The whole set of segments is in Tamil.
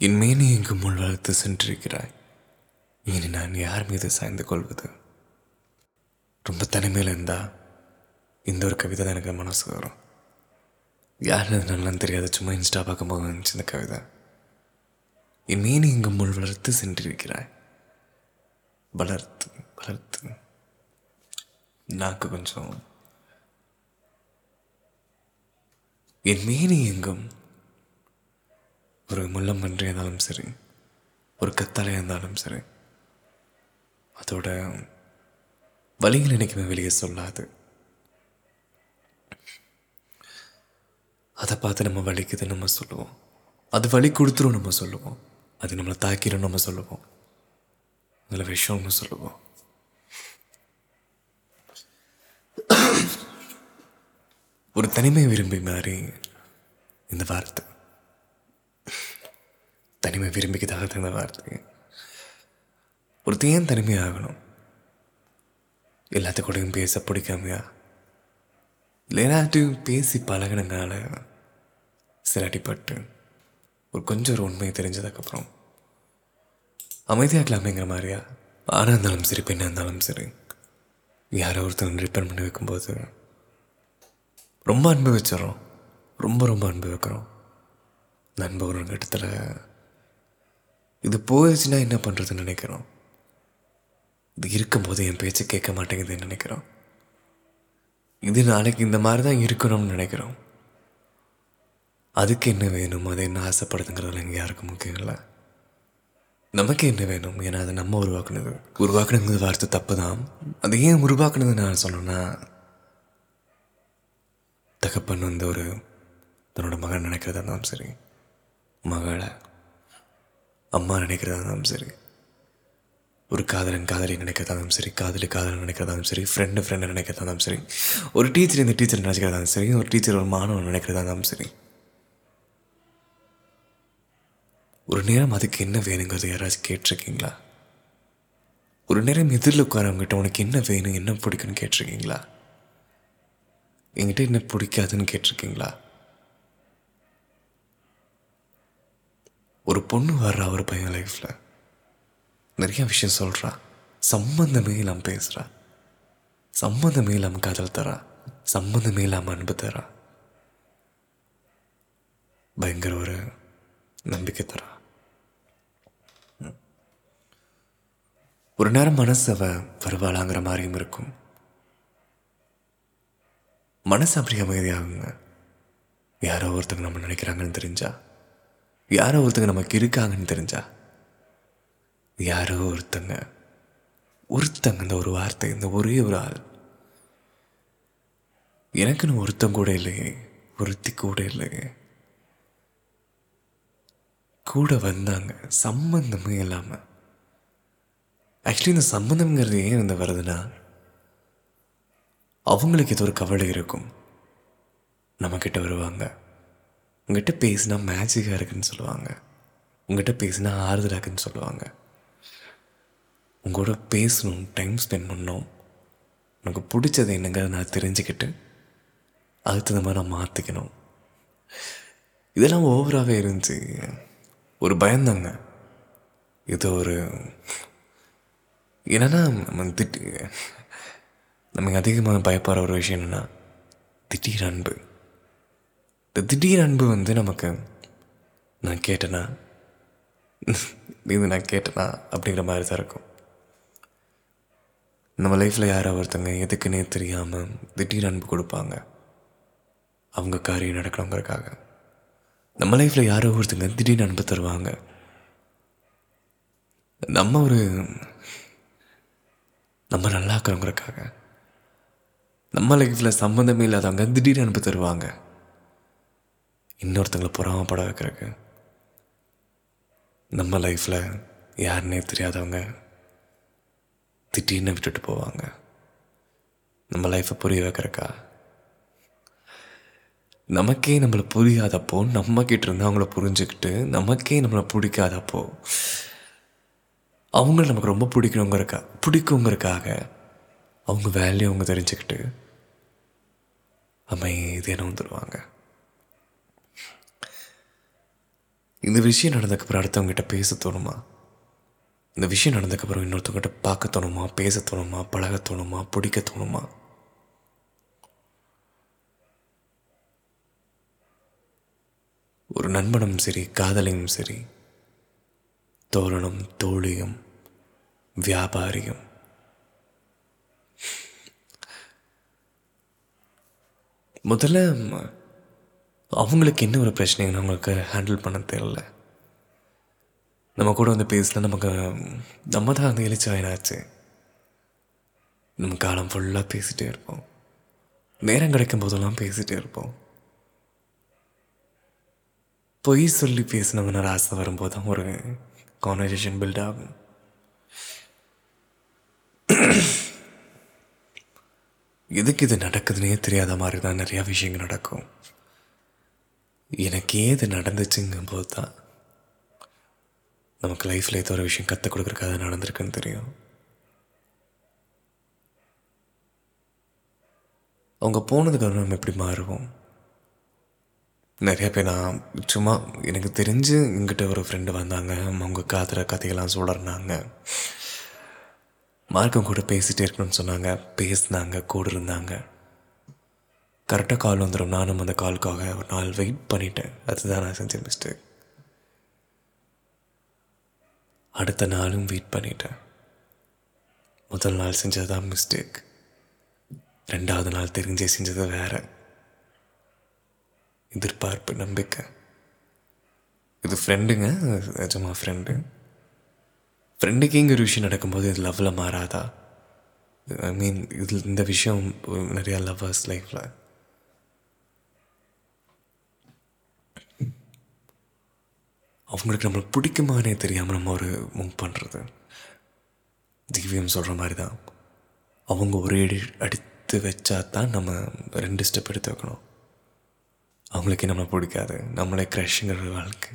என் மேனி எங்கும் முள் வளர்த்து சென்றிருக்கிறாய்? இனி நான் யார் மீது சாய்ந்து கொள்வது? ரொம்ப தனிமையில் இருந்தா இந்த ஒரு கவிதை தான் எனக்கு மனசு வரும். யாருன்னு நல்லா தெரியாது. சும்மா இன்ஸ்டா பார்க்கும்போது வந்துச்சு இந்த கவிதை. என் மேனி எங்கும் முள் வளர்த்து சென்றிருக்கிறாய்? வளர்த்து வளர்த்து. நாக்கு கொஞ்சம். என் மேனி எங்கும் ஒரு முள்ளம்பன்றியாக இருந்தாலும் சரி ஒரு கத்தாழை இருந்தாலும் சரி அதோட வழிகள் என்னைக்குமே வெளியே சொல்லாது. அதை பார்த்து நம்ம வலிக்குது நம்ம சொல்லுவோம். அது வலி கொடுத்துரும் நம்ம சொல்லுவோம். அது நம்மளை தாக்கிடும் நம்ம சொல்லுவோம். நல்ல விஷயம்னு சொல்லுவோம். ஒரு தனிமை விரும்பி மாதிரி இந்த வார்த்தை. தனிமை விரும்பிக்கு தகுந்த வார்த்தை. ஒருத்தன் ஏன் தனிமையாகணும். எல்லாத்து கூடயும் பேச பிடிக்காமையா? எல்லாத்தையும் பேசி பழகினனால சில அடிப்பட்டு ஒரு கொஞ்சம் ஒரு உண்மையை தெரிஞ்சதுக்கப்புறம் அமைதியாக்கலாமேங்கிற மாதிரியா? ஆணாக இருந்தாலும் சரி பெண்ணாக இருந்தாலும் சரி யாரோ ஒருத்தர் ரிப்பேர் பண்ணி வைக்கும்போது ரொம்ப அனுபவிச்சிடறோம் ரொம்ப ரொம்ப அன்பு வைக்கிறோம். ஒரு கட்டத்தில் இது போயிடுச்சுன்னா என்ன பண்ணுறதுன்னு நினைக்கிறோம். இது இருக்கும்போது என் பேச்சு கேட்க மாட்டேங்குதுன்னு நினைக்கிறோம். இது நாளைக்கு இந்த மாதிரி தான் இருக்கணும்னு நினைக்கிறோம். அதுக்கு என்ன வேணும்? அது என்ன ஆசைப்படுதுங்கிறதுல இங்கே யாருக்கும் முக்கியம் இல்லை. நமக்கு என்ன வேணும்? ஏன்னா அதை நம்ம உருவாக்குனது. உருவாக்குனது வார்த்தை தப்பு தான் அது ஏன் உருவாக்குனது நான் சொன்னேன்னா தகப்பன் வந்து ஒரு தன்னோட மகன் நினைக்கிறதா இருந்தாலும் சரி. மகளை அம்மா நினைக்கிறதா இருந்தாலும் சரி ஒரு காதலன் காதலி நினைக்கிறதாலும் சரி காதலி காதலன் நினைக்கிறதாலும் சரி ஃப்ரெண்டு ஃப்ரெண்டு நினைக்கிறதா இருந்தாலும் சரி ஒரு டீச்சர் இந்த டீச்சர் நினைக்கிறதாலும் சரி ஒரு டீச்சர் ஒரு மாணவன் நினைக்கிறதா இருந்தாலும் சரி ஒரு நேரம் அதுக்கு என்ன வேணுங்கிறது யாராச்சும் கேட்டிருக்கீங்களா? ஒரு நேரம் எதிரில் உட்காரவங்ககிட்ட உனக்கு என்ன வேணும் என்ன பிடிக்குன்னு கேட்டிருக்கீங்களா? என்கிட்ட என்ன பிடிக்காதுன்னு கேட்டிருக்கீங்களா? ஒரு பொண்ணு வர்றா ஒரு பையன் லைஃப்பில் நிறைய விஷயம் சொல்கிறா சம்மந்தமே இல்லாமல் பேசுகிறா சம்மந்தமே இல்லாமல் காதல் தரா. சம்மந்தமே இல்லாமல் அன்பு தரா. பயங்கர ஒரு நம்பிக்கை தரா. ம். ஒரு நேரம் மனசு அவ வருவாளாங்கிற மாதிரியும் இருக்கும். மனசு அப்படி அமைதியாகுங்க. யாரோ ஒருத்தங்க நம்ம நினைக்கிறாங்கன்னு தெரிஞ்சா. யாரோ ஒருத்தங்க நமக்கு இருக்காங்கன்னு தெரிஞ்சா யாரோ ஒருத்தங்க ஒருத்தங்க இந்த ஒரு வார்த்தை இந்த ஒரே ஒரு ஆள் எனக்குன்னு ஒருத்தன் கூட இல்லையே ஒருத்தி கூட இல்லையே. கூட வந்தாங்க சம்பந்தமே இல்லாமல் ஆக்சுவலி இந்த சம்பந்தம்ங்கிறது ஏன் வந்து வருதுன்னா அவங்களுக்கு இது ஒரு கவலை இருக்கும். நம்மக்கிட்ட வருவாங்க. உங்ககிட்ட பேசினா மேஜிக்காக இருக்குன்னு சொல்லுவாங்க. உங்ககிட்ட பேசினா ஆறுதலாக இருக்குன்னு சொல்லுவாங்க. உங்களோட பேசணும் டைம் ஸ்பெண்ட் பண்ணணும். உனக்கு பிடிச்சது என்னங்கிறத நான் தெரிஞ்சுக்கிட்டு அதுக்கு தகுந்த மாதிரி நான் மாற்றிக்கணும் இதெல்லாம் ஓவராகவே இருந்துச்சு. ஒரு பயந்தாங்க. இது ஒரு என்னென்னா நம்ம திட்டு நமக்கு அதிகமாக பயப்படுற ஒரு விஷயம் என்னென்னா திடீர் அன்பு. இந்த திடீர் அன்பு வந்து நமக்கு நான் கேட்டேனா? இது நான் கேட்டேனா? அப்படிங்கிற மாதிரி தான் இருக்கும். நம்ம லைஃப்பில் யாரோ ஒருத்தங்க எதுக்குன்னே தெரியாமல் திடீர் அன்பு கொடுப்பாங்க. அவங்க காரியம் நடக்கணுங்கிறக்காக நம்ம லைஃப்பில் யாரோ ஒருத்தங்க திடீர்னு அன்பு தருவாங்க. நம்ம ஒரு நம்ம நல்லா இருக்கிறோங்கிறக்காக நம்ம லைஃப்பில் சம்மந்தமே இல்லாதவங்க திடீர் அன்பு தருவாங்க. இன்னொருத்தங்களை பொறாமப்பட வைக்கிறக்கு நம்ம லைஃப்பில் யாருன்னே தெரியாதவங்க திடீர்னு விட்டுட்டு போவாங்க. நம்ம லைஃப்பை புரிய வைக்கிறக்கா நமக்கே நம்மளை புரியாதப்போ நம்மக்கிட்ட இருந்து அவங்கள புரிஞ்சுக்கிட்டு நமக்கே நம்மளை பிடிக்காதப்போ அவங்கள நமக்கு ரொம்ப பிடிக்கணுங்கிறக்கா பிடிக்குங்கிறக்காக அவங்க வேல்யூ அவங்க தெரிஞ்சுக்கிட்டு அமைதியான வந்துடுவாங்க இந்த விஷயம் நடந்ததுக்கப்புறம் அடுத்தவங்ககிட்ட பேச தோணுமா? இந்த விஷயம் நடந்ததுக்கப்புறம் இன்னொருத்தவங்ககிட்ட பார்க்க தோணுமா? பேச தோணுமா? பழக தோணுமா? பிடிக்க தோணுமா? ஒரு நண்பனும் சரி காதலையும் சரி தோழனும் தோழியும் வியாபாரியும் முதல்ல அவங்களுக்கு என்ன ஒரு பிரச்சனைன்னு அவங்களுக்கு ஹேண்டில் பண்ண தெரியல. நம்ம கூட வந்து பேசல நமக்கு நம்ம தான் வந்து எழுச்சாயினாச்சு நம்ம காலம் ஃபுல்லாக பேசிகிட்டே இருப்போம். நேரம் கிடைக்கும் போதெல்லாம் பேசிகிட்டே இருப்போம். பொய் சொல்லி பேசினவன ஆசை வரும்போது தான் ஒரு கான்வர்சேஷன் பில்ட் ஆகும். எதுக்கு இது நடக்குதுன்னே தெரியாத மாதிரி தான் நிறையா விஷயங்கள் நடக்கும். எனக்கு ஏது நடந்துச்சுங்கும் போது தான் நமக்கு லைஃப்பில் ஏதோ ஒரு விஷயம் கற்றுக் கொடுக்குறக்காக நடந்திருக்குன்னு தெரியும். அவங்க போனதுக்கப்புறம் நம்ம எப்படி மாறுவோம்? நிறைய பேர் நான் சும்மா எனக்கு தெரிஞ்சு எங்கிட்ட ஒரு ஃப்ரெண்டு வந்தாங்க. அவங்க காதுற கதையெல்லாம் சொல்கிறாங்க மார்க்கம் கூட பேசிகிட்டே இருக்கணும்னு சொன்னாங்க. பேசினாங்க கூட இருந்தாங்க. கரெக்டாக கால் வந்துடும் நானும் அந்த காலுக்காக ஒரு நாள் வெயிட் பண்ணிட்டேன். அதுதான் நான் செஞ்ச மிஸ்டேக் அடுத்த நாளும் வெயிட் பண்ணிட்டேன். முதல் நாள் செஞ்சது தான் மிஸ்டேக் ரெண்டாவது நாள் தெரிஞ்சே செஞ்சது வேற. எதிர்பார்ப்பு நம்பிக்கை. இது ஃப்ரெண்டுங்க நிஜமா ஃப்ரெண்டு ஃப்ரெண்டுக்கு இங்கே ஒரு விஷயம் நடக்கும்போது இது லவ்வில் மாறாதா? ஐ மீன் இதில் இந்த விஷயம் நிறையா லவ்வர்ஸ் லைஃப்பில் அவங்களுக்கு நம்மளுக்கு பிடிக்குமானே தெரியாமல் நம்ம ஒரு மூவ் பண்ணுறது திவ்யம் சொல்கிற மாதிரி தான் அவங்க ஒரே அடி அடித்து வச்சா தான் நம்ம ரெண்டு ஸ்டெப் எடுத்து வைக்கணும். அவங்களுக்கே நம்மளை பிடிக்காது. நம்மளே க்ரஷ்ங்கிற வாழ்க்கை.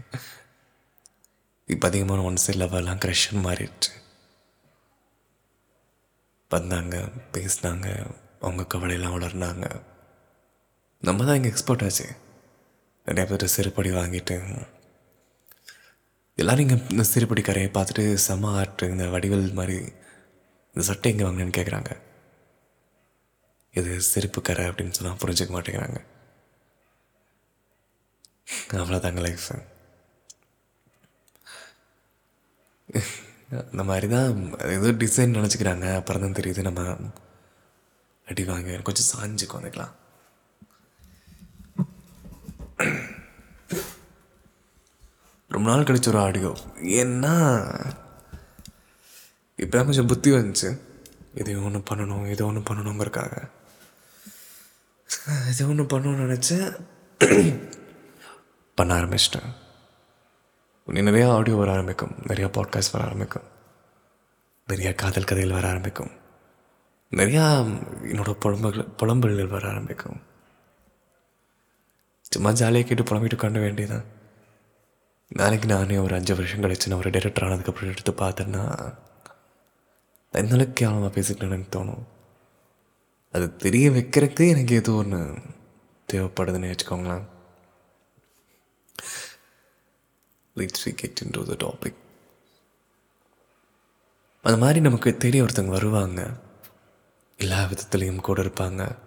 இப்போ அதிகமான ஒன் சைட் லெவலாம் க்ரஷ்ன்னு மாறிடுச்சு. வந்தாங்க பேசினாங்க அவங்க கவலையெல்லாம் வளர்ந்தாங்க நம்ம தான் இங்கே எக்ஸ்போர்ட் ஆச்சு. நிறைய பேர் செருப்படி வாங்கிட்டு எல்லோரும் இங்கே இந்த செருப்படி கரையை பார்த்துட்டு செம ஆர்ட் இந்த வடிவல் மாதிரி இந்த சட்டை எங்கே வாங்கினேன்னு கேட்குறாங்க இது செருப்பு கரை அப்படின்னு சொன்னால் புரிஞ்சுக்க மாட்டேங்கிறாங்க. அவ்வளோதாங்க லைஃப் அந்த மாதிரி தான் ஏதோ டிசைன் நினச்சிக்கிறாங்க. அப்புறம் தான் தெரியுது நம்ம அடி வாங்க கொஞ்சம் சாஞ்சு உட்காந்துக்கலாம் ரொம்ப நாள் கழிச்ச ஒரு ஆடியோ. ஏன்னா இப்போ கொஞ்சம் புத்தி வந்துச்சு. இதை ஒன்று பண்ணணும் இதை ஒன்று பண்ணணுங்கிறக்காக இதை ஒன்று பண்ணணும்னு நினச்சேன். பண்ண ஆரம்பிச்சிட்டேன். இன்னும் நிறையா ஆடியோ வர ஆரம்பிக்கும். நிறையா பாட்காஸ்ட் வர ஆரம்பிக்கும். நிறையா காதல் கதைகள் வர ஆரம்பிக்கும். நிறையா என்னோட புலம்புகள் புலம்பல்கள் வர ஆரம்பிக்கும். சும்மா ஜாலியாக கேட்டு புலம்பிட்டு உட்காண்ட வேண்டியதான் நாளைக்கு நானே ஒரு அஞ்சு வருஷம் கழிச்சு நான் ஒரு டைரக்டர் ஆனதுக்கப்புறம் எடுத்து பார்த்தேன்னா எந்த அளவுக்கு கேவலமாக பேசிக்கிட்டேன்னு எனக்கு தோணும். அது தெரிய வைக்கிறதுக்கு எனக்கு ஏதோ ஒன்று தேவைப்படுதுன்னு வச்சுக்கோங்களேன். Let's we get into the topic அந்த மாதிரி நமக்கு தெரிய ஒருத்தவங்க வருவாங்க. எல்லா விதத்துலேயும் கூட இருப்பாங்க.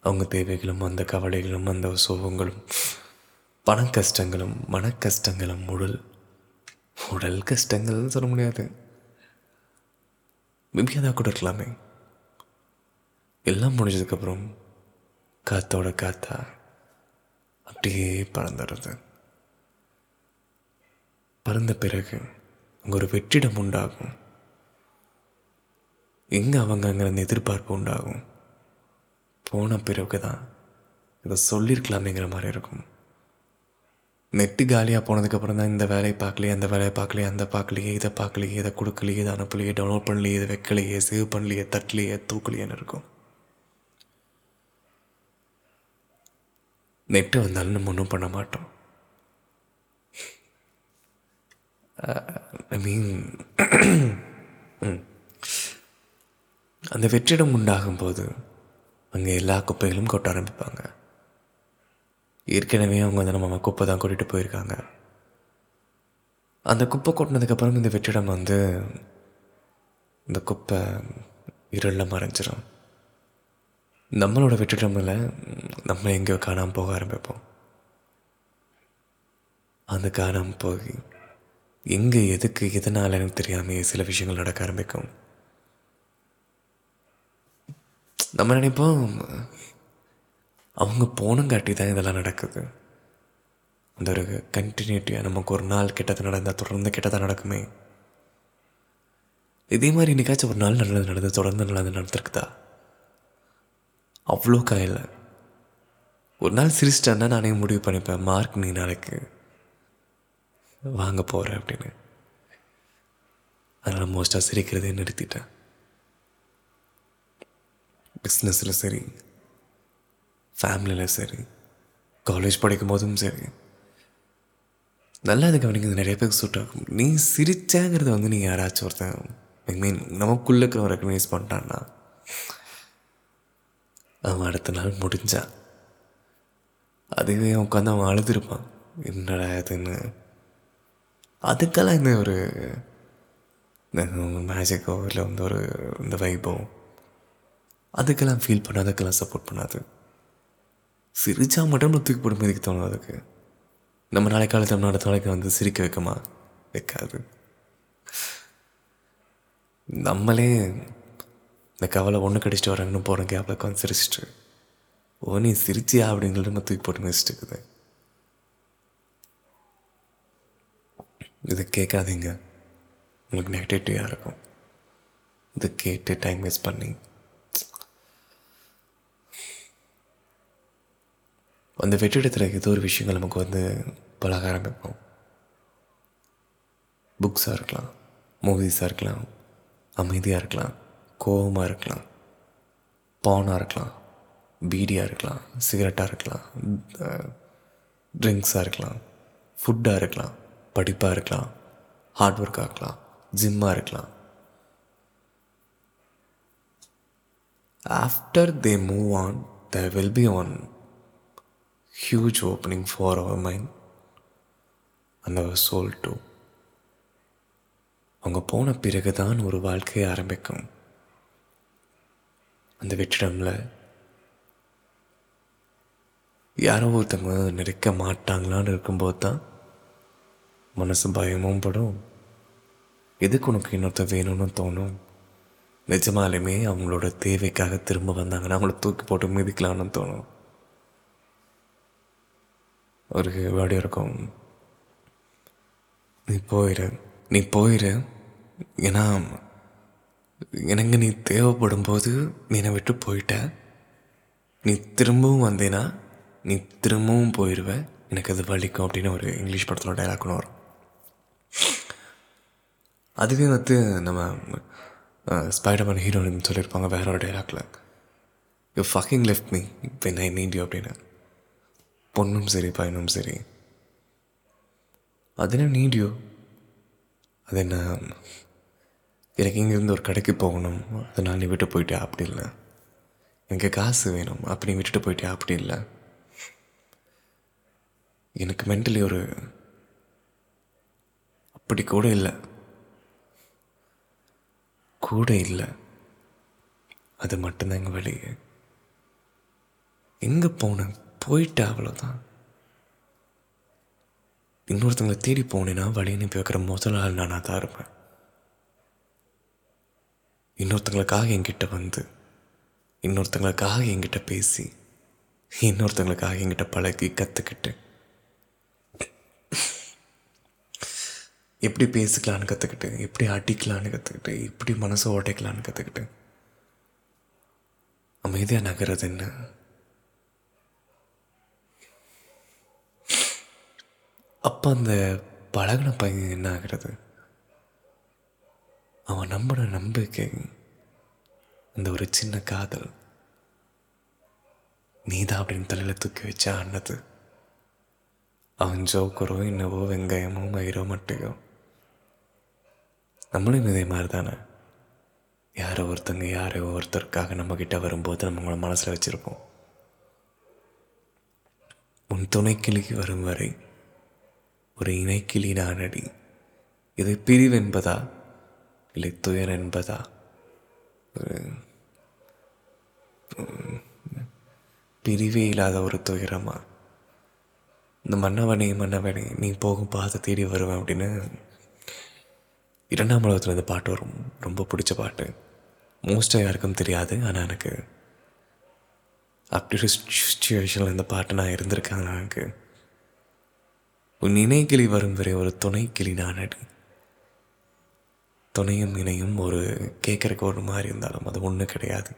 அவங்க தேவைகளும் அந்த கவலைகளும் அந்த சோகங்களும். பண கஷ்டங்களும் மன கஷ்டங்களும் உடல். உடல் கஷ்டங்கள்னு சொல்ல முடியாது. மேபி அதாக கூட இருக்கலாமே. எல்லாம் முடிஞ்சதுக்கப்புறம் காத்தோட காத்தா அப்படியே பறந்துடுறது. பறந்த பிறகு அங்கே ஒரு வெற்றிடம் உண்டாகும். எங்கே அவங்க அங்கே அந்த எதிர்பார்ப்பு உண்டாகும். போன பிறகு தான் இதை சொல்லியிருக்கலாமேங்கிற மாதிரி இருக்கும். நெட்டு காலியாக போனதுக்கப்புறம் தான் இந்த வேலையை பார்க்கலையே அந்த வேலையை பார்க்கலையே அந்த பார்க்கலையே இதை பார்க்கலையே இதை கொடுக்கலையே இதை அனுப்பலையே டவுன்லோட் பண்ணலையே இதை வைக்கலையே சேவ் பண்ணலையே தட்டலையே தூக்கலையேன்னு இருக்கும். நெட்டு வந்தாலும் நம்ம ஒன்றும் பண்ண மாட்டோம். ஐ மீன் அந்த வெற்றிடம் உண்டாகும் போது அங்கே எல்லா குப்பைகளும் கொட்ட ஆரம்பிப்பாங்க. ஏற்கனவே அவங்க வந்து நம்ம குப்பை தான் கூட்டிகிட்டு போயிருக்காங்க. அந்த குப்பை கொட்டினதுக்கப்புறம் இந்த வெற்றிடம் வந்து இந்த குப்பை இருளில் மறைஞ்சிடும் நம்மளோட வெற்றிடமில் நம்ம எங்கேயோ காணாமல் போக ஆரம்பிப்போம். அந்த காணாமல் போய் எங்கே எதுக்கு எதனால் எனக்கு தெரியாமையே சில விஷயங்கள் நடக்க ஆரம்பிக்கும்? நம்ம நினைப்போம் அவங்க போனங்காட்டி தான் இதெல்லாம் நடக்குது. அந்த ஒரு கண்டினியூட்டியாக நமக்கு ஒரு நாள் கெட்டது நடந்தால் தொடர்ந்து கெட்டதாக நடக்குமே. இதே மாதிரி என்னைக்காச்சும் ஒரு நாள் நல்லது நடந்து தொடர்ந்து நல்லது நடந்திருக்குதா? அவ்வளோ காயில். ஒரு நாள் சிரிச்சிட்டேன்னா நானே முடிவு பண்ணிப்பேன் மார்க் நீ நாளைக்கு வாங்க போகிறேன் அப்படின்னு. அதனால் மோஸ்ட்டாக சிரிக்கிறதே நிறுத்திட்டேன். பிஸ்னஸில் சரி. ஃபேமிலியில் சரி காலேஜ் படிக்கும் போதும் சரி நல்லா அது கவனிக்கிறது. நிறைய பேருக்கு சூட் ஆகும். நீ சிரிச்சாங்கிறத வந்து நீ யாராச்சும் ஒருத்தன் ஐ மீன் நமக்குள்ளே இருக்கிறவன் ரெக்கக்னைஸ் பண்ணிட்டான்னா அவன் அடுத்த நாள் முடிஞ்சான் அதுவே உட்காந்து அவன் அழுதுருப்பான். என்னடா இதுன்னு? அதுக்கெல்லாம் இந்த ஒரு மேஜிக்கோ இல்லை வந்து ஒரு இந்த வைபோ அதுக்கெல்லாம் ஃபீல் பண்ண அதுக்கெல்லாம் சப்போர்ட் பண்ணாது. சிரிச்சா மட்டும் நம்ம தூக்கி போட்டு மிதிக்க தோணும் அதுக்கு. நம்ம நாளை காலத்தில் நம்ம அடுத்த நாளைக்கு வந்து சிரிக்க வைக்குமா? வைக்காது. நம்மளே இந்த கவலை ஒன்று கடிச்சிட்டு வராங்கன்னு போகிற கேப்பில் உட்காந்து சிரிச்சிட்டு ஓ நீ சிரிச்சியா அப்படின்னு சொல்லிட்டு நம்ம தூக்கி போட்டு மிதிச்சிட்டு இருக்குது. இதை கேட்காதீங்க. உங்களுக்கு நெகட்டிவிட்டியாக இருக்கும். இதை கேட்டு டைம் வேஸ்ட் பண்ணி அந்த வெற்றிடத்தில் ஏதோ ஒரு விஷயங்கள் நமக்கு வந்து பழக ஆரம்பிப்போம். புக்ஸாக இருக்கலாம் மூவிஸாக இருக்கலாம் அமைதியாக இருக்கலாம் கோபமாக இருக்கலாம் பானாக இருக்கலாம் பீடியாக இருக்கலாம் சிகரெட்டாக இருக்கலாம் ட்ரிங்க்ஸாக இருக்கலாம் ஃபுட்டாக இருக்கலாம் படிப்பாக இருக்கலாம் ஹார்ட் ஒர்க்காக இருக்கலாம் ஜிம்மாக இருக்கலாம். After they move on the will be one huge opening for our mind and our soul too அவங்க போன பிறகு தான் ஒரு வாழ்க்கையை ஆரம்பிக்கும். அந்த வெற்றிடமில் யாரோ ஒருத்தவங்க நிற்க மாட்டாங்களான்னு இருக்கும்போது தான் மனசு பயமும் படும். எதுக்கு உனக்கு இன்னொருத்தர் வேணும்னு தோணும்? நிஜமாலுமே அவங்களோட தேவைக்காக திரும்ப வந்தாங்கன்னா அவங்கள தூக்கி போட்டு மிதிக்கலாம்னு தோணும். ஒரு வேடி இருக்கும். நீ போயிரு நீ போயிரு. ஏன்னா எனக்கு நீ தேவைப்படும் போது நீ என்னை விட்டு போயிட்ட. நீ திரும்பவும் வந்தேன்னா நீ திரும்பவும் போயிடுவ எனக்கு அது வலிக்கும் அப்படின்னு ஒரு இங்கிலீஷ் படத்தில் டைலாக் ஒன்று வரும். அதுவே வந்து நம்ம ஸ்பைடர்மேன் ஹீரோயின் சொல்லியிருப்பாங்க வேற ஒரு டைலாக்ல யூ ஃபக்கிங் லெஃப்ட் மீ இப்போ ஐ நீண்டியோ அப்படின்னு. பொண்ணும் சரி பையனும் சரி. அது என்ன நீடியோ? அது என்ன? எனக்கு இங்கேருந்து ஒரு கடைக்கு போகணும். அதனால் நீ விட்டு போயிட்டே அப்படி இல்லை. எனக்கு காசு வேணும் அப்படி நீ விட்டுட்டு போயிட்டே அப்படி இல்லை. எனக்கு மென்டலி ஒரு அப்படி கூட இல்லை. கூட இல்லை. அது மட்டும்தான் எங்கள் வழி எங்கே போனேன்? போயிட்டா அவ்வளோதான் இன்னொருத்தவங்களை தேடி போனேன்னா வழி அனுப்பி வைக்கிற முதல் ஆள் நானாக தான் இருப்பேன். இன்னொருத்தங்களுக்காக என்கிட்ட வந்து இன்னொருத்தங்களுக்காக என்கிட்ட பேசி இன்னொருத்தங்களுக்காக என்கிட்ட பழகி கற்றுக்கிட்டு எப்படி பேசிக்கலான்னு கற்றுக்கிட்டு எப்படி அடிக்கலான்னு கற்றுக்கிட்டு எப்படி மனசை உடைக்கலான்னு கற்றுக்கிட்டு அமைதியாக நகர்றது என்ன? அப்போ அந்த பழகின பையன் என்ன ஆகிறது? அவன் நம்பின நம்பிக்கை அந்த ஒரு சின்ன காதல் நீதான் அப்படின்னு தலையில் தூக்கி வச்சா அண்ணது அவன் ஜோக்கரோ என்னவோ வெங்காயமோ மயிரோ மட்டையோ நம்மளும் இதே மாதிரி தானே யாரோ ஒருத்தங்க யாரோ ஒருத்தருக்காக நம்மக்கிட்ட வரும்போது நம்மளை மனசில் வச்சுருப்போம். உன் துணைக்கிளிக்கு வரும் வரை ஒரு இணைக்கிளி நானடி இது பிரிவு என்பதா இல்லை துயர் என்பதா ஒரு பிரிவே இல்லாத ஒரு துயரமா? இந்த மன்னவனே மன்னவனே நீ போகும் பாதை தேடி வருவேன் அப்படின்னு இரண்டாம் உலகத்தில் இந்த பாட்டு வரும். ரொம்ப பிடிச்ச பாட்டு. மோஸ்ட்டாக யாருக்கும் தெரியாது ஆனால் எனக்கு. அப்படி ஒரு சுச்சுவேஷனில் இந்த பாட்டு நான் இருந்திருக்கேன் எனக்கு உன் இணைக்கிளி வரும் வரை ஒரு துணை கிளி நான் துணையும் இணையும் ஒரு கேட்குறக்கு ஒரு மாதிரி இருந்தாலும் அது ஒன்றும் கிடையாது.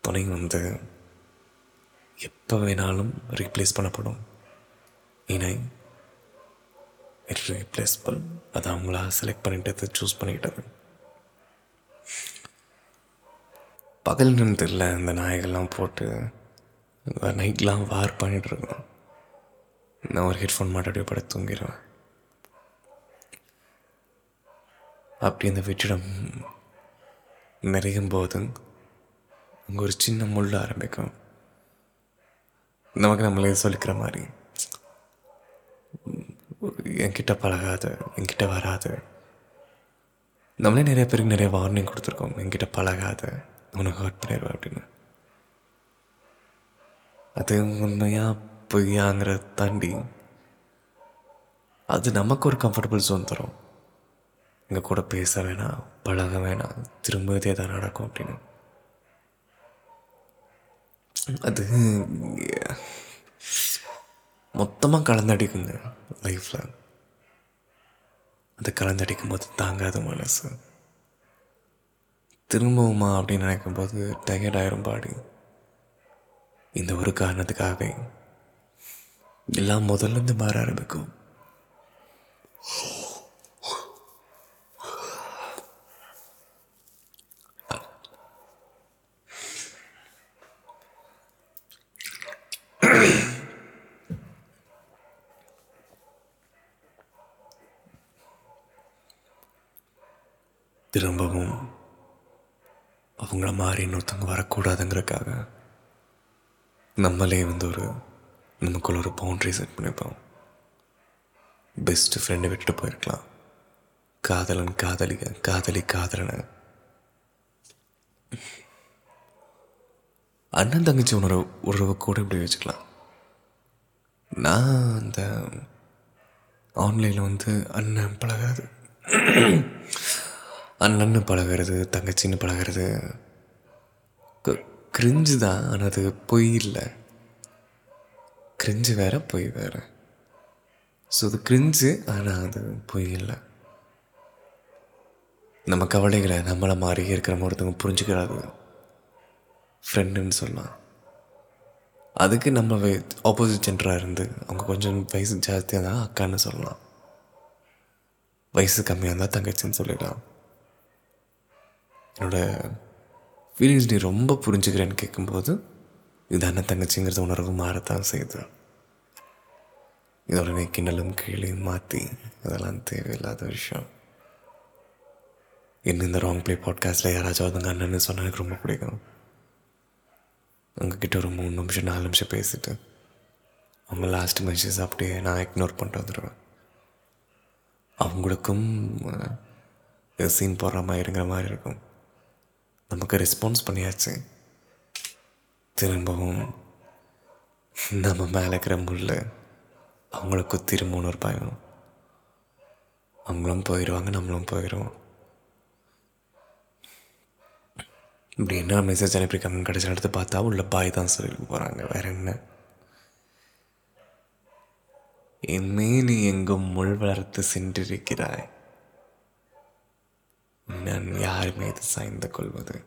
துணை வந்து எப்போ வேணாலும் ரீப்ளேஸ் பண்ணப்படும். இணை ரீப்ளேஸ்பிள் அதை அவங்களா செலக்ட் பண்ணிட்டது சூஸ் பண்ணிக்கிட்டது. பகல் நேரத்தில் இந்த நாய்கள்லாம் போட்டு நைட்லாம் வார் பண்ணிகிட்ருக்கோம் நான் ஒரு ஹெட்ஃபோன் மாட்ட அப்படியே தூங்கிடுவேன் அப்படி அந்த வெற்றிடம் நிறையும் போது அங்கே ஒரு சின்ன முள் ஆரம்பிக்கும். நமக்கு நம்மளே சொல்லிக்கிற மாதிரி. என்கிட்ட பழகாத என்கிட்ட வராத. நம்மளே நிறைய பேருக்கு நிறைய வார்னிங் கொடுத்துருக்கோம். என்கிட்ட பழகாத உனக்கு ஹர்ட் பண்ணிடுவேன் அப்படின்னு. அது உண்மையா பொய்யாங்கிறத தாண்டி அது நமக்கு ஒரு கம்ஃபர்டபுள் ஜோன் தரும். எங்கள் கூட பேச வேணாம் பழக வேணாம் திரும்ப இதே தான் நடக்கும் அப்படின்னு. அது மொத்தமாக கலந்தடிக்குங்க லைஃப்பில் அது கலந்தடிக்கும் போது தாங்காத மனசு. திரும்பவுமா அப்படின்னு நினைக்கும்போது டயர்ட் ஆயிரும் பாடி. இந்த ஒரு காரணத்துக்காகவே எல்லாம் முதல்ல இருந்து மாற ஆரம்பிக்கும். திரும்பவும் அவங்கள மாறி இன்னொருத்தவங்க வரக்கூடாதுங்கிறதுக்காக நம்மளே வந்து ஒரு நமக்குள்ள ஒரு பவுண்ட்ரி செட் பண்ணிப்போம் பெஸ்ட் ஃப்ரெண்டை விட்டுட்டு போயிருக்கலாம். காதலன் காதலி காதலி காதலனை. அண்ணன் தங்கச்சி உணர்வு உறவு கூட இப்படி வச்சுக்கலாம். நான் அந்த ஆன்லைனில் வந்து அண்ணன் பழகாது அண்ணன்னு பழகிறது தங்கச்சின்னு பழகிறது. கிரிஞ்சு தான் ஆனால் அது பொய் இல்லை. கிரிஞ்சு வேற பொய் வேற. ஸோ அது கிரிஞ்சு ஆனால் அது பொய் இல்லை. நம்ம கவலைகளை நம்மளை மாறி இருக்கிற ஒருத்தவங்க புரிஞ்சுக்கிறாது. ஃப்ரெண்டுன்னு சொல்லலாம். அதுக்கு நம்ம ஆப்போசிட் ஜென்டராக இருந்து அவங்க கொஞ்சம் வயசு ஜாஸ்தியாக தான் அக்கான்னு சொல்லலாம். வயசு கம்மியாக இருந்தால் தங்கச்சின்னு சொல்லிடலாம். என்னோடய ஃபீலிங்ஸ் நீ ரொம்ப புரிஞ்சுக்கிறேன்னு கேட்கும்போது இது அண்ணன் தங்கச்சிங்கிறது உணர்வு மாறத்தான் செய்யுது. இதோட நீ கிண்டலும் கீழையும் மாற்றி அதெல்லாம் தேவையில்லாத விஷயம். இன்னும் இந்த ராங் ப்ளே பாட்காஸ்ட்டில் யாராச்சும் அதுங்க அண்ணன்னு சொன்னால் எனக்கு ரொம்ப பிடிக்கும். உங்ககிட்ட ஒரு மூணு நிமிஷம் நாலு நிமிஷம் பேசிட்டு அவங்க லாஸ்ட் மெசேஜ் அப்படியே நான் இக்னோர் பண்ணிட்டு வந்துடுவேன் அவங்களுக்கும் சீன் போடுற மாதிரி இருக்கிற மாதிரி இருக்கும். நமக்கு ரெஸ்பான்ஸ் பண்ணியாச்சு. திரும்பவும் நம்ம மேலே இருக்கிற முள் அவங்கள குத்திருமோன்னு ஒரு பயம். அவங்களும் போயிடுவாங்க நம்மளும் போயிடுவோம் இப்படி என்ன மெசேஜ் அனுப்பியிருக்காங்கன்னு கடைசி எடுத்து பார்த்தா உள்ள பாய் தான் சொல்லிட்டு போகிறாங்க வேற என்ன? என்னே நீ எங்கும் முள் வளர்த்து சென்றிருக்கிறாய். நான் யார் மீது சாய்ந்து கொள்வது.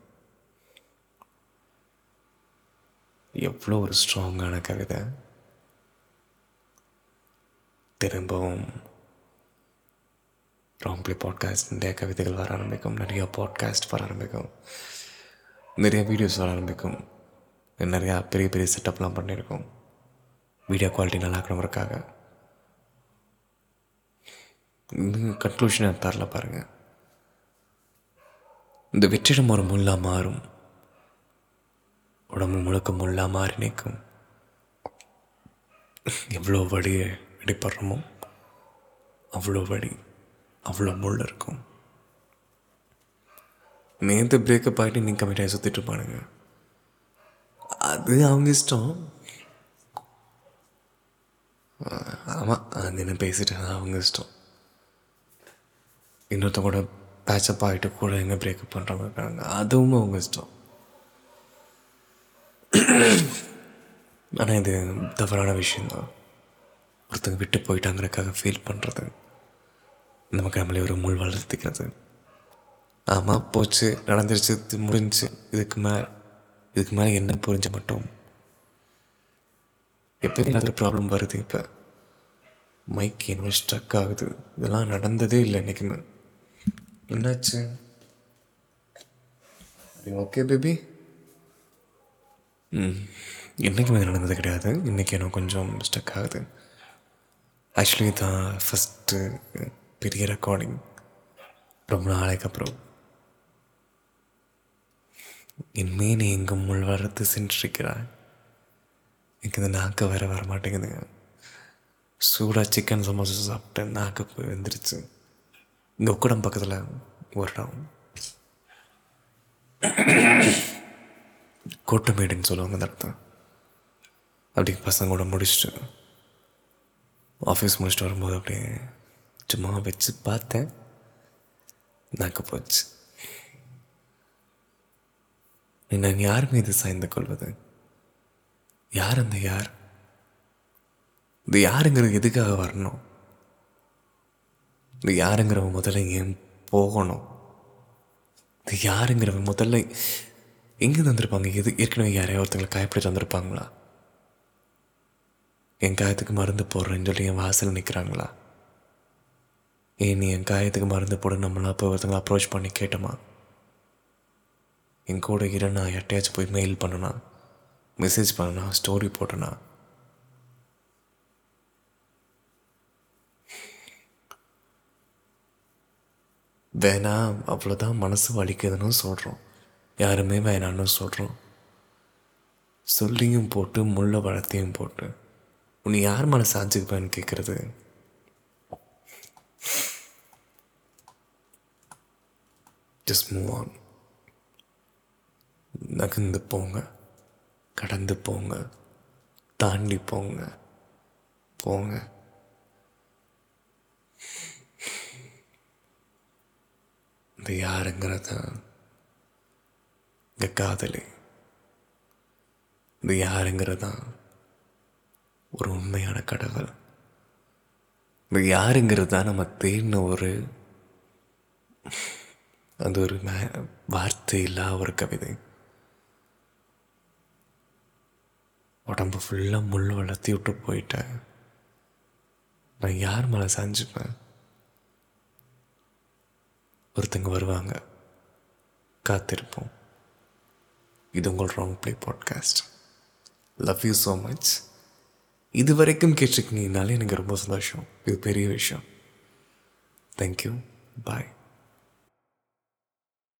எவ்வளோ ஒரு ஸ்ட்ராங்கான கவிதை. திரும்பவும் ராங்ப்ளே பாட்காஸ்ட் நிறைய கவிதைகள் வர ஆரம்பிக்கும் நிறையா பாட்காஸ்ட் வர ஆரம்பிக்கும் நிறைய வீடியோஸ் வர ஆரம்பிக்கும் நிறையா பெரிய பெரிய செட்டப்லாம் பண்ணியிருக்கோம். வீடியோ குவாலிட்டி நல்லா இருக்கணுங்கிறக்காக கன்க்ளூஷன் தரல பாருங்கள் இந்த வெற்றிடம் ஒரு முள்ளா மாறும். உடம்பு முழுக்க முள்ளா மாறி நிற்கும். எவ்வளோ வழியை அடிப்படுறோமோ அவ்வளோ வழி அவ்வளோ முள் இருக்கும். நேற்று பிரேக்கப் ஆகிட்டு நீ கம்மிட்டாக சுற்றிட்டு இருப்பானுங்க. அது அவங்க இஷ்டம். ஆமாம் அது என்ன பேசிட்டு அவங்க இஷ்டம். இன்னொருத்த கூட பேச்சப் ஆகிட்டு கூட எங்கே பிரேக்கப் பண்ணுறவங்க இருக்காங்க. அதுவும் அவங்க இஷ்டம். ஆனால் இது தவறான விஷயந்தான் ஒருத்தங்க விட்டு போயிட்டாங்கிறதுக்காக ஃபீல் பண்ணுறது நமக்கு நம்மளே ஒரு முள் வளர்த்துக்கிறது. ஆமாம் போச்சு நடந்துருச்சு இது முடிஞ்சு இதுக்கு மேலே இதுக்கு மேலே என்ன புரிஞ்ச மட்டும். எப்போயும் இல்லாத ப்ராப்ளம் வருது இப்போ. மைக் என்ன ஸ்ட்ரக் ஆகுது. இதெல்லாம் நடந்ததே இல்லை என்றைக்குமே என்னாச்சு? ஓகே பேபி ம் என்றைக்குமே இது நடந்தது கிடையாது. இன்றைக்கி எனக்கு கொஞ்சம் ஸ்டக் ஆகுது. ஆக்சுவலி தான் ஃபஸ்ட்டு பெரிய ரெக்கார்டிங் ரொம்ப நாளைக்கு அப்புறம். இனிமே நீ எங்கும் முள் வளர்த்து சென்றிருக்கிறாய் எனக்கு இந்த நாக்கு வேற வர மாட்டேங்குதுங்க சூடாக சிக்கன் சமோசா சாப்பிட்டு நாக்கு போய் வந்துருச்சு. இங்கே உக்கடம் பக்கத்தில் ஒரு இடம். கோட்டமேடுன்னு சொல்லுவாங்க அந்த இடத்த அப்படி பசங்களோட முடிச்சுட்டு ஆஃபீஸ் முடிச்சுட்டு வரும்போது அப்படியே சும்மா வச்சு பார்த்தேன். நாக்கு போச்சு. நான் யார் மீது சாய்ந்து கொள்வது? யார் அந்த யார்? இது யாருங்கிறது எதுக்காக வரணும்? இது யாருங்கிறவ முதல்ல ஏன் போகணும்? இது யாருங்கிறவ முதல்ல எங்கே தந்திருப்பாங்க? எது ஏற்கனவே யாரையோ ஒருத்தங்களை காயப்படி தந்திருப்பாங்களா? என் காயத்துக்கு மருந்து போடுறேன்னு சொல்லி என் வாசல் நிற்கிறாங்களா ஏன் நீ என் காயத்துக்கு மருந்து போட நம்மளாம் போய் ஒருத்தங்களை அப்ரோச் பண்ணி கேட்டோமா? என் கூட இரு நான் யார்ட்டையாச்சும் போய் மெயில் பண்ணனா மெசேஜ் பண்ணனா ஸ்டோரி போட்டனா வேணாம் அவ்வளோதான் மனசு வலிக்குதுன்னு சொல்கிறோம் யாருமே வேணான்னு சொல்கிறோம் சொல்லியும் போட்டு முள்ள வளர்த்தையும் போட்டு. உன்னை யார் மனசு சாஞ்சுக்குப்பேன்னு கேட்குறது ஜஸ்ட் மூவ் ஆன் நகர்ந்து போங்க. கடந்து போங்க. தாண்டி போங்க. போங்க. இந்த யாருங்கிறத இந்த காதலி இந்த யாருங்கிறதான் ஒரு உண்மையான கடவுள். இந்த யாருங்கிறது தான் நம்ம தேடின ஒரு அது ஒரு வார்த்தை இல்லா ஒரு கவிதை. உடம்பு ஃபுல்லாக முள் வளர்த்தி விட்டு போயிட்டேன். நான் யார் மேலே சாஞ்சுப்பேன்? ஒருத்தங்க வருவாங்க. காத்திருப்போம். இது உங்கள் wrong play podcast love you so much இது வரைக்கும் கேட்டிருக்கீங்கனாலே எனக்கு ரொம்ப சந்தோஷம். இது பெரிய விஷயம். Thank you bye